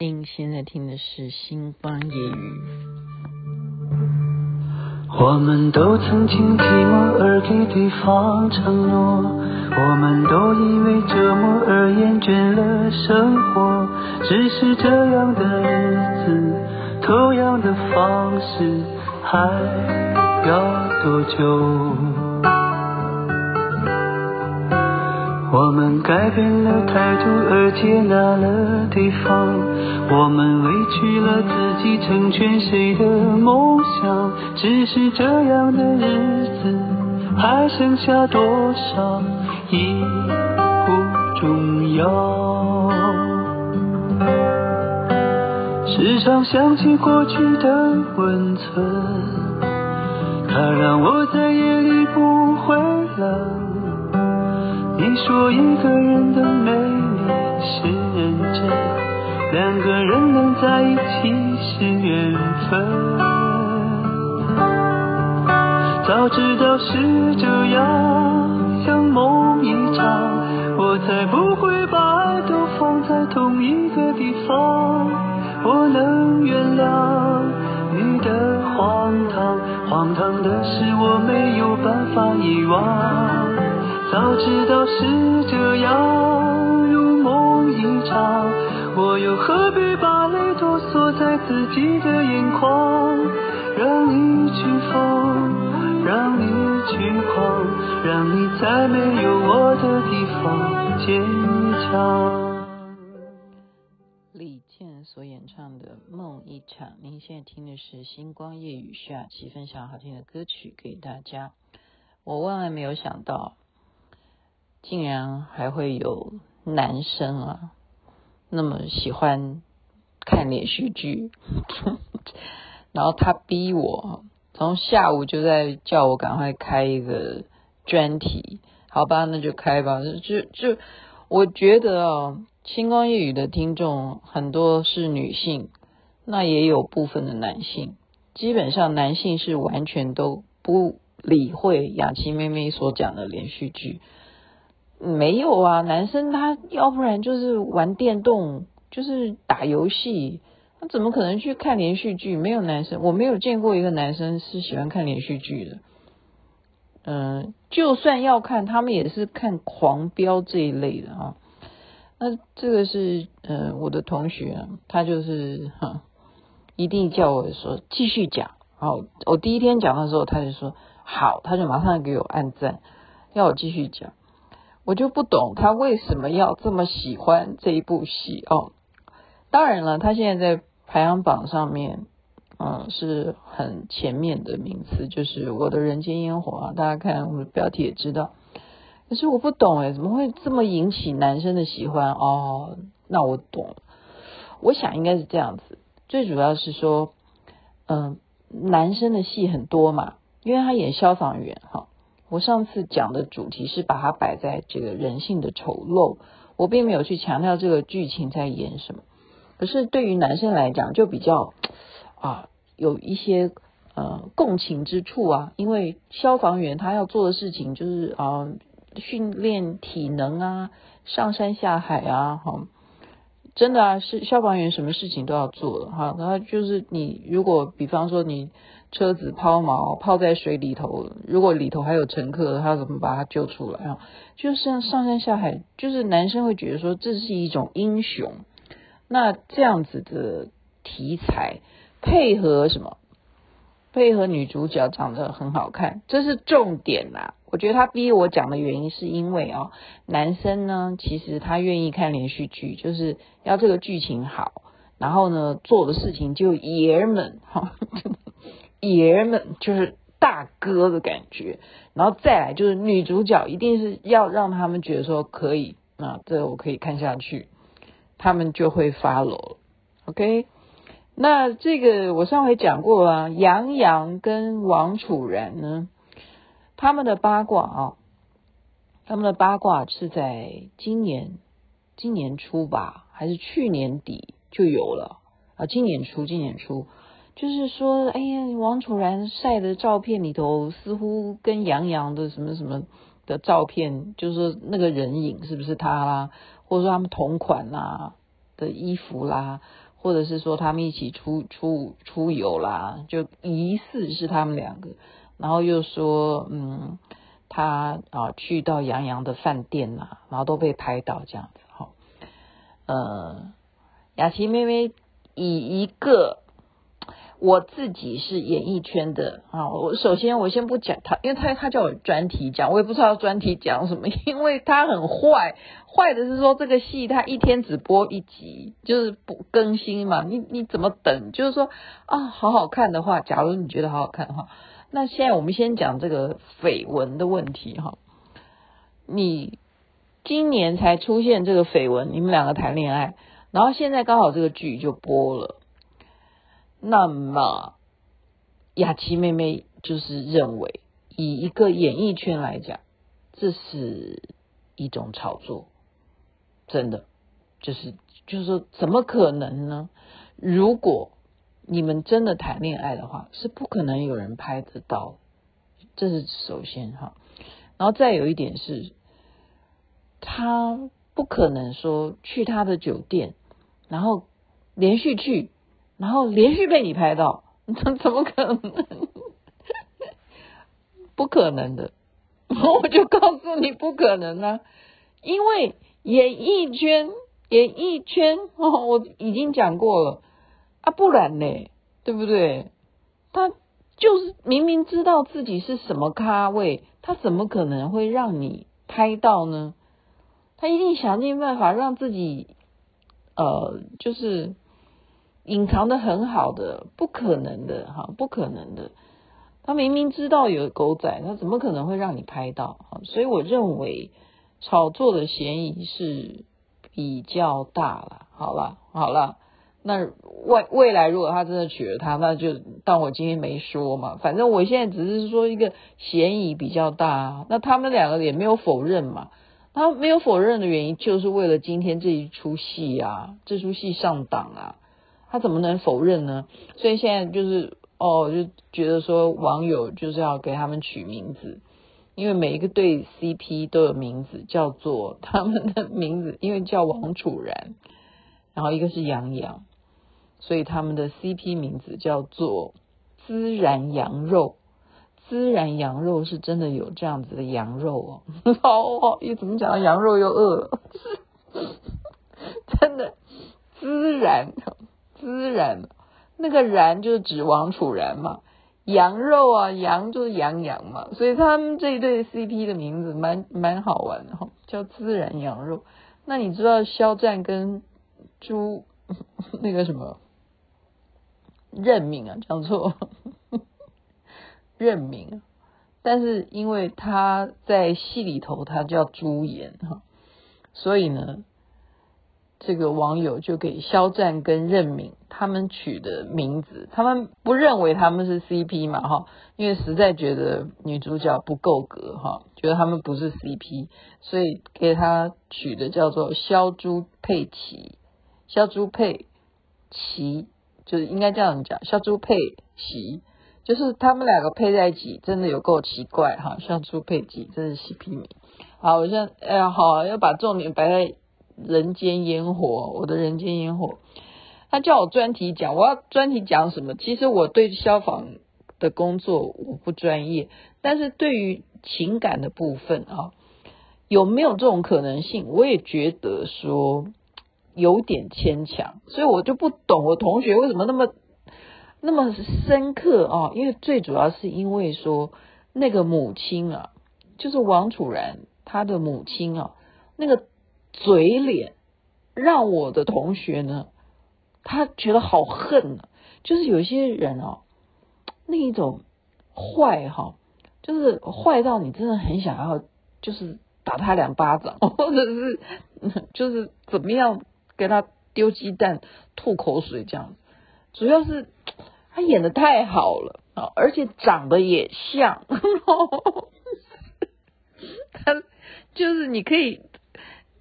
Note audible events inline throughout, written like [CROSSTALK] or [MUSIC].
您现在听的是《星光夜语》。我们都曾经寂寞而给对方承诺，我们都因为折磨而厌倦了生活。只是这样的日子，同样的方式，还要多久？我们改变了态度而接纳了对方，我们委屈了自己成全谁的梦想？只是这样的日子还剩下多少已不重要。时常想起过去的温存，它让我在夜里不会冷。说一个人的美丽是认真，两个人能在一起是缘分。早知道是这样，像梦一场，我才不会把爱都放在同一个地方。我能原谅你的荒唐，荒唐的是我没。知道是这样，如梦一场，我又何必把泪都锁在自己的眼眶？让你去疯，让你去狂，让你在没有我的地方坚强。李健所演唱的《梦一场》，您现在听的是《星光夜语》，徐雅琪分享好听的歌曲给大家。我万万没有想到。竟然还会有男生啊，那么喜欢看连续剧，[LAUGHS] 然后他逼我，从下午就在叫我赶快开一个专题，好吧，那就开吧。就就我觉得哦，星光夜语的听众很多是女性，那也有部分的男性，基本上男性是完全都不理会雅琪妹妹所讲的连续剧。没有啊，男生他要不然就是玩电动，就是打游戏，他怎么可能去看连续剧？没有男生，我没有见过一个男生是喜欢看连续剧的。嗯，就算要看，他们也是看《狂飙》这一类的啊。那这个是嗯，我的同学，他就是哈，一定叫我说继续讲。好，我第一天讲的时候，他就说好，他就马上给我按赞，要我继续讲。我就不懂他为什么要这么喜欢这一部戏哦。当然了，他现在在排行榜上面，嗯，是很前面的名次，就是《我的人间烟火》啊。大家看我的标题也知道。可是我不懂诶，怎么会这么引起男生的喜欢哦？那我懂，我想应该是这样子。最主要是说，嗯，男生的戏很多嘛，因为他演消防员哈。我上次讲的主题是把它摆在这个人性的丑陋，我并没有去强调这个剧情在演什么。可是对于男生来讲，就比较啊有一些呃共情之处啊，因为消防员他要做的事情就是啊训练体能啊，上山下海啊，哈，真的啊是消防员什么事情都要做的哈。然后就是你如果比方说你。车子抛锚，泡在水里头，如果里头还有乘客，他怎么把他救出来啊？就像上山下海，就是男生会觉得说这是一种英雄。那这样子的题材配合什么？配合女主角长得很好看，这是重点啦。我觉得他逼我讲的原因是因为哦，男生呢，其实他愿意看连续剧，就是要这个剧情好，然后呢做的事情就爷们哈。爷们就是大哥的感觉，然后再来就是女主角一定是要让他们觉得说可以，那这我可以看下去，他们就会 follow。OK，那这个我上回讲过啊，杨洋跟王楚然呢，他们的八卦啊，他们的八卦是在今年今年初吧，还是去年底就有了啊？今年初，今年初。就是说，哎呀，王楚然晒的照片里头，似乎跟杨洋的什么什么的照片，就是说那个人影是不是他啦？或者说他们同款啦的衣服啦，或者是说他们一起出出出游啦，就疑似是他们两个，然后又说嗯，他啊去到杨洋的饭店呐，然后都被拍到这样子哈，呃，雅琪妹妹以一个。我自己是演艺圈的啊，我首先我先不讲他，因为他他叫我专题讲，我也不知道专题讲什么，因为他很坏，[LAUGHS] 坏的是说这个戏他一天只播一集，就是不更新嘛，你你怎么等？就是说啊，好好看的话，假如你觉得好好看的话，那现在我们先讲这个绯闻的问题哈，你今年才出现这个绯闻，你们两个谈恋爱，然后现在刚好这个剧就播了。那么，雅琪妹妹就是认为，以一个演艺圈来讲，这是一种炒作，真的，就是就是说，怎么可能呢？如果你们真的谈恋爱的话，是不可能有人拍得到，这是首先哈。然后再有一点是，他不可能说去他的酒店，然后连续去。然后连续被你拍到，[LAUGHS] 怎怎么可能？[LAUGHS] 不可能的，[LAUGHS] 我就告诉你不可能啊！因为演艺圈，演艺圈哦，我已经讲过了啊，不然呢，对不对？他就是明明知道自己是什么咖位，他怎么可能会让你拍到呢？他一定想尽办法让自己，呃，就是。隐藏的很好的，不可能的哈，不可能的。他明明知道有狗仔，他怎么可能会让你拍到？所以我认为炒作的嫌疑是比较大了。好了，好了，那未未来如果他真的娶了她，那就当我今天没说嘛。反正我现在只是说一个嫌疑比较大。那他们两个也没有否认嘛。他没有否认的原因，就是为了今天这一出戏啊，这出戏上档啊。他怎么能否认呢？所以现在就是哦，就觉得说网友就是要给他们取名字，因为每一个对 CP 都有名字，叫做他们的名字，因为叫王楚然，然后一个是杨洋，所以他们的 CP 名字叫做孜然羊肉。孜然羊肉是真的有这样子的羊肉 [LAUGHS] 哦，好，又怎么讲到羊肉又饿了，[LAUGHS] 真的孜然。孜然，那个然就是指王楚然嘛，羊肉啊，羊就是羊羊嘛，所以他们这一对 CP 的名字蛮蛮好玩的哈，叫孜然羊肉。那你知道肖战跟朱 [LAUGHS] 那个什么任命啊，讲错，任命，但是因为他在戏里头他叫朱颜哈，所以呢。这个网友就给肖战跟任敏他们取的名字，他们不认为他们是 CP 嘛哈，因为实在觉得女主角不够格哈，觉得他们不是 CP，所以给他取的叫做肖朱佩奇，肖朱佩奇就是应该这样讲，肖朱佩奇就是他们两个配在一起真的有够奇怪哈，肖朱佩奇真是 CP 名。好，我现在哎呀好，要把重点摆在。人间烟火，我的人间烟火。他叫我专题讲，我要专题讲什么？其实我对消防的工作我不专业，但是对于情感的部分啊，有没有这种可能性？我也觉得说有点牵强，所以我就不懂我同学为什么那么那么深刻啊？因为最主要是因为说那个母亲啊，就是王楚然他的母亲啊，那个。嘴脸让我的同学呢，他觉得好恨呢。就是有些人哦，那一种坏哈，就是坏到你真的很想要，就是打他两巴掌，[LAUGHS] 或者是 [LAUGHS] 就是怎么样给他丢鸡蛋、吐口水这样。主要是他演的太好了啊，而且长得也像，[LAUGHS] 他就是你可以。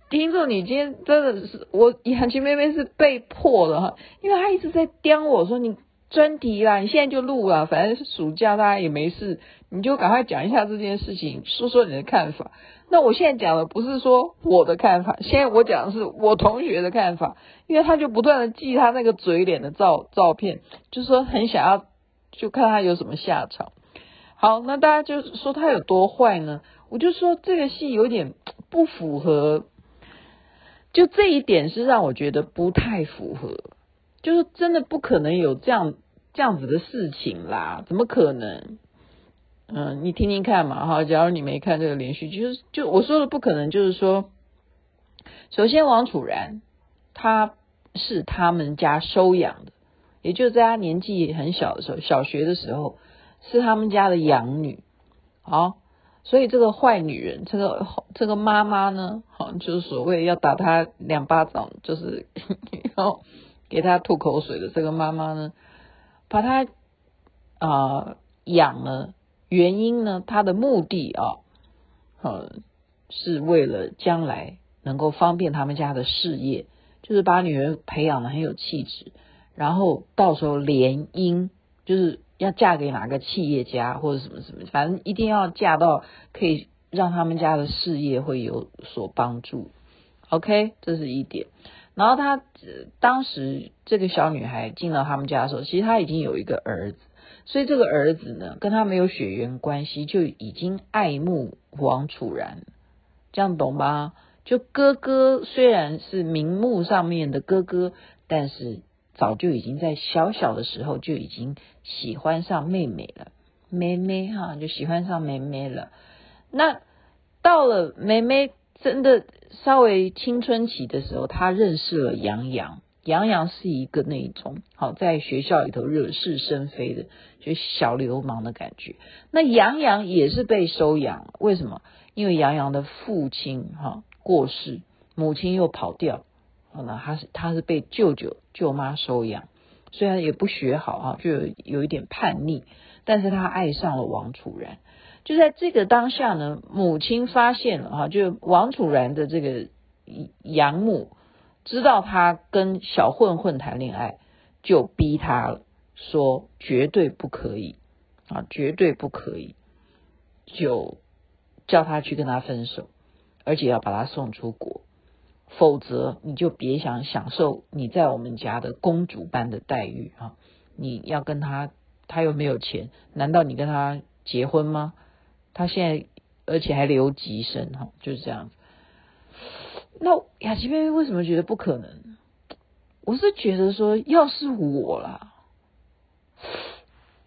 听众，你今天真的是我雅琪妹妹是被迫的哈，因为她一直在刁我说，你专题啦，你现在就录啦，反正暑假大家也没事，你就赶快讲一下这件事情，说说你的看法。那我现在讲的不是说我的看法，现在我讲的是我同学的看法，因为他就不断的寄他那个嘴脸的照照片，就是说很想要就看他有什么下场。好，那大家就说他有多坏呢？我就说这个戏有点不符合，就这一点是让我觉得不太符合，就是真的不可能有这样这样子的事情啦，怎么可能？嗯，你听听看嘛，哈，假如你没看这个连续剧，就是就我说的不可能，就是说，首先王楚然他是他们家收养的，也就是在他年纪很小的时候，小学的时候是他们家的养女，好，所以这个坏女人，这个这个妈妈呢，好，就是所谓要打她两巴掌，就是 [LAUGHS] 要给她吐口水的这个妈妈呢，把她啊、养了。原因呢？他的目的啊，呃，是为了将来能够方便他们家的事业，就是把女儿培养的很有气质，然后到时候联姻，就是要嫁给哪个企业家或者什么什么，反正一定要嫁到可以让他们家的事业会有所帮助。OK，这是一点。然后他当时这个小女孩进到他们家的时候，其实她已经有一个儿子。所以这个儿子呢，跟他没有血缘关系，就已经爱慕王楚然，这样懂吧？就哥哥虽然是名目上面的哥哥，但是早就已经在小小的时候就已经喜欢上妹妹了，妹妹哈就喜欢上妹妹了。那到了妹妹真的稍微青春期的时候，她认识了杨洋。杨洋是一个那种好在学校里头惹是生非的，就小流氓的感觉。那杨洋也是被收养，为什么？因为杨洋的父亲哈过世，母亲又跑掉，那他是他是被舅舅舅妈收养，虽然也不学好啊，就有一点叛逆，但是他爱上了王楚然。就在这个当下呢，母亲发现了哈，就王楚然的这个养母。知道他跟小混混谈恋爱，就逼他了，说绝对不可以啊，绝对不可以，就叫他去跟他分手，而且要把他送出国，否则你就别想享受你在我们家的公主般的待遇啊！你要跟他，他又没有钱，难道你跟他结婚吗？他现在而且还留级生哈，就是这样子。那雅琪妹妹为什么觉得不可能？我是觉得说，要是我啦，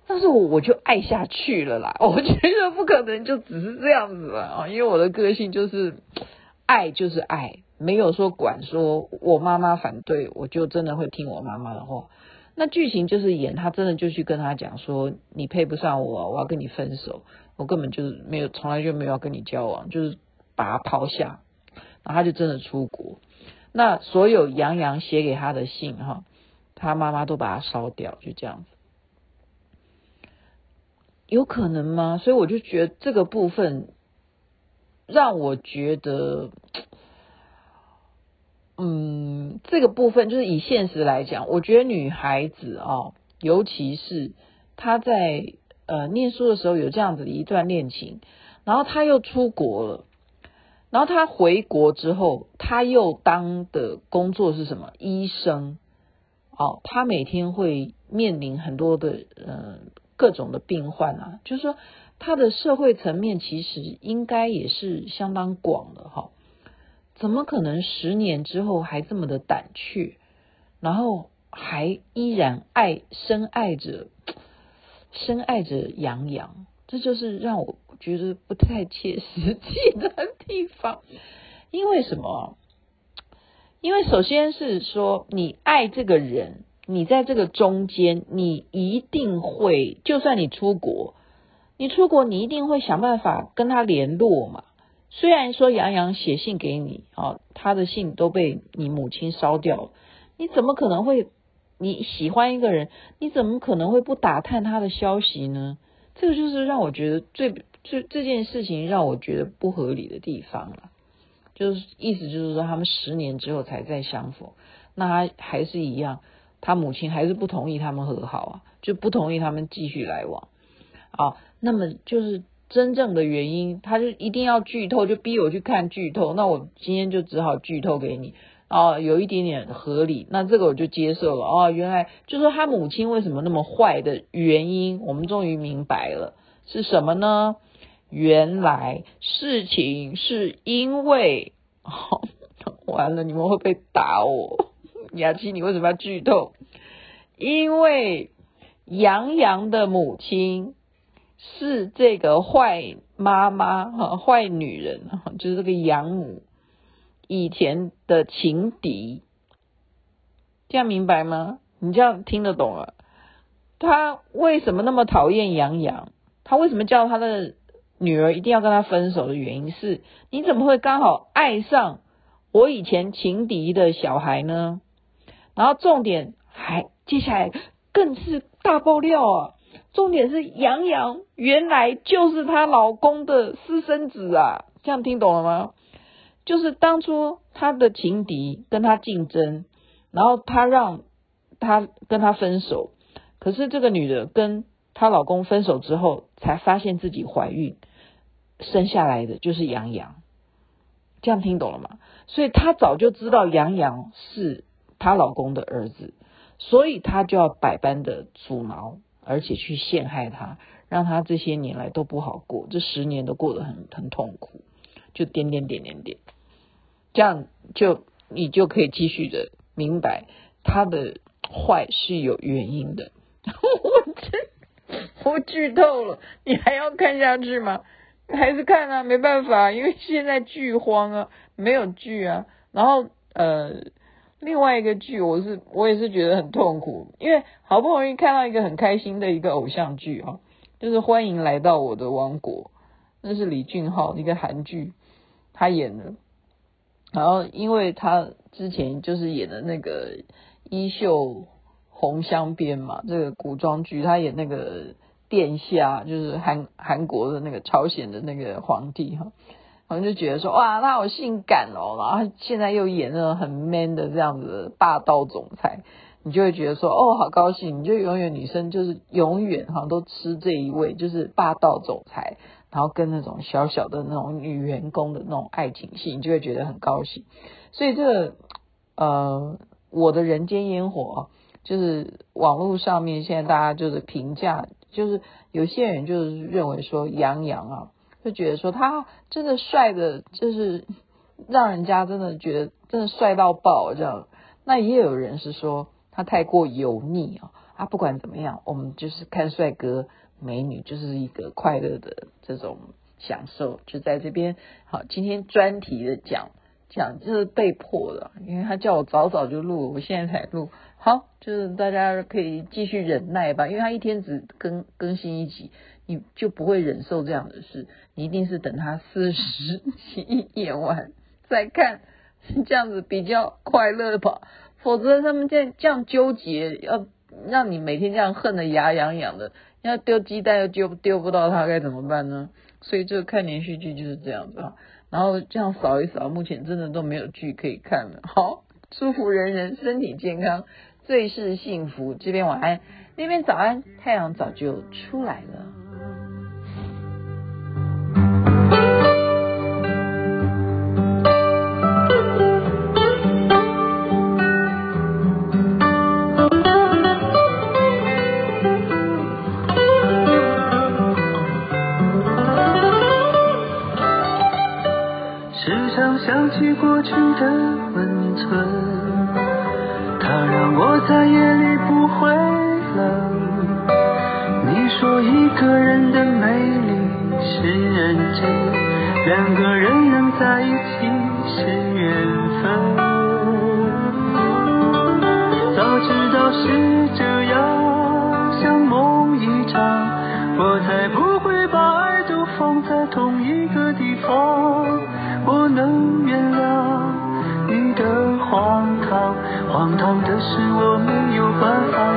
要是我我就爱下去了啦。我觉得不可能就只是这样子了啊，因为我的个性就是爱就是爱，没有说管说我妈妈反对，我就真的会听我妈妈的话。那剧情就是演他真的就去跟他讲说，你配不上我，我要跟你分手，我根本就是没有，从来就没有要跟你交往，就是把他抛下。然后他就真的出国，那所有杨洋写给他的信哈，他妈妈都把它烧掉，就这样子，有可能吗？所以我就觉得这个部分让我觉得，嗯，这个部分就是以现实来讲，我觉得女孩子啊，尤其是她在呃念书的时候有这样子的一段恋情，然后她又出国了。然后她回国之后，她又当的工作是什么？医生。哦，她每天会面临很多的呃各种的病患啊，就是说他的社会层面其实应该也是相当广的哈。怎么可能十年之后还这么的胆怯，然后还依然爱深爱着深爱着杨洋？这就是让我。觉得不太切实际的地方，因为什么？因为首先是说，你爱这个人，你在这个中间，你一定会，就算你出国，你出国，你一定会想办法跟他联络嘛。虽然说杨洋写信给你，啊，他的信都被你母亲烧掉了，你怎么可能会？你喜欢一个人，你怎么可能会不打探他的消息呢？这个就是让我觉得最。这这件事情让我觉得不合理的地方了，就是意思就是说他们十年之后才再相逢，那还是一样，他母亲还是不同意他们和好啊，就不同意他们继续来往啊。那么就是真正的原因，他就一定要剧透，就逼我去看剧透。那我今天就只好剧透给你啊，有一点点合理。那这个我就接受了啊。原来就是他母亲为什么那么坏的原因，我们终于明白了是什么呢？原来事情是因为，哦，[LAUGHS] 完了，你们会被打我？雅琪，你为什么要剧透？因为杨洋的母亲是这个坏妈妈哈，坏女人哈，就是这个养母以前的情敌，这样明白吗？你这样听得懂了？他为什么那么讨厌杨洋？他为什么叫他的？女儿一定要跟他分手的原因是，你怎么会刚好爱上我以前情敌的小孩呢？然后重点还接下来更是大爆料啊！重点是杨洋原来就是她老公的私生子啊！这样听懂了吗？就是当初她的情敌跟她竞争，然后她让她跟他分手，可是这个女的跟她老公分手之后，才发现自己怀孕。生下来的就是杨洋，这样听懂了吗？所以她早就知道杨洋是她老公的儿子，所以她就要百般的阻挠，而且去陷害他，让他这些年来都不好过，这十年都过得很很痛苦，就点点点点点，这样就你就可以继续的明白他的坏是有原因的。[LAUGHS] 我这我剧透了，你还要看下去吗？还是看啊，没办法，因为现在剧荒啊，没有剧啊。然后呃，另外一个剧，我是我也是觉得很痛苦，因为好不容易看到一个很开心的一个偶像剧哈，就是欢迎来到我的王国，那是李俊昊一个韩剧，他演的。然后因为他之前就是演的那个《衣袖红镶边》嘛，这个古装剧，他演那个。殿下就是韩韩国的那个朝鲜的那个皇帝哈，我们就觉得说哇，他好性感哦，然后现在又演那种很 man 的这样子的霸道总裁，你就会觉得说哦，好高兴，你就永远女生就是永远好像都吃这一味，就是霸道总裁，然后跟那种小小的那种女员工的那种爱情戏，你就会觉得很高兴。所以这个呃，我的人间烟火就是网络上面现在大家就是评价。就是有些人就是认为说杨洋啊，就觉得说他真的帅的，就是让人家真的觉得真的帅到爆这样。那也有人是说他太过油腻啊，啊不管怎么样，我们就是看帅哥美女就是一个快乐的这种享受，就在这边好，今天专题的讲。讲就是被迫的，因为他叫我早早就录，我现在才录。好，就是大家可以继续忍耐吧，因为他一天只更更新一集，你就不会忍受这样的事。你一定是等他四十集演完再看，这样子比较快乐吧。否则他们这样这样纠结，要让你每天这样恨得牙痒痒的，要丢鸡蛋又丢丢不到他，该怎么办呢？所以这个看连续剧就是这样子啊。然后这样扫一扫，目前真的都没有剧可以看了。好，祝福人人身体健康，最是幸福。这边晚安，那边早安，太阳早就出来了。在同一个地方我能原谅你的荒唐。荒唐的是我没有办法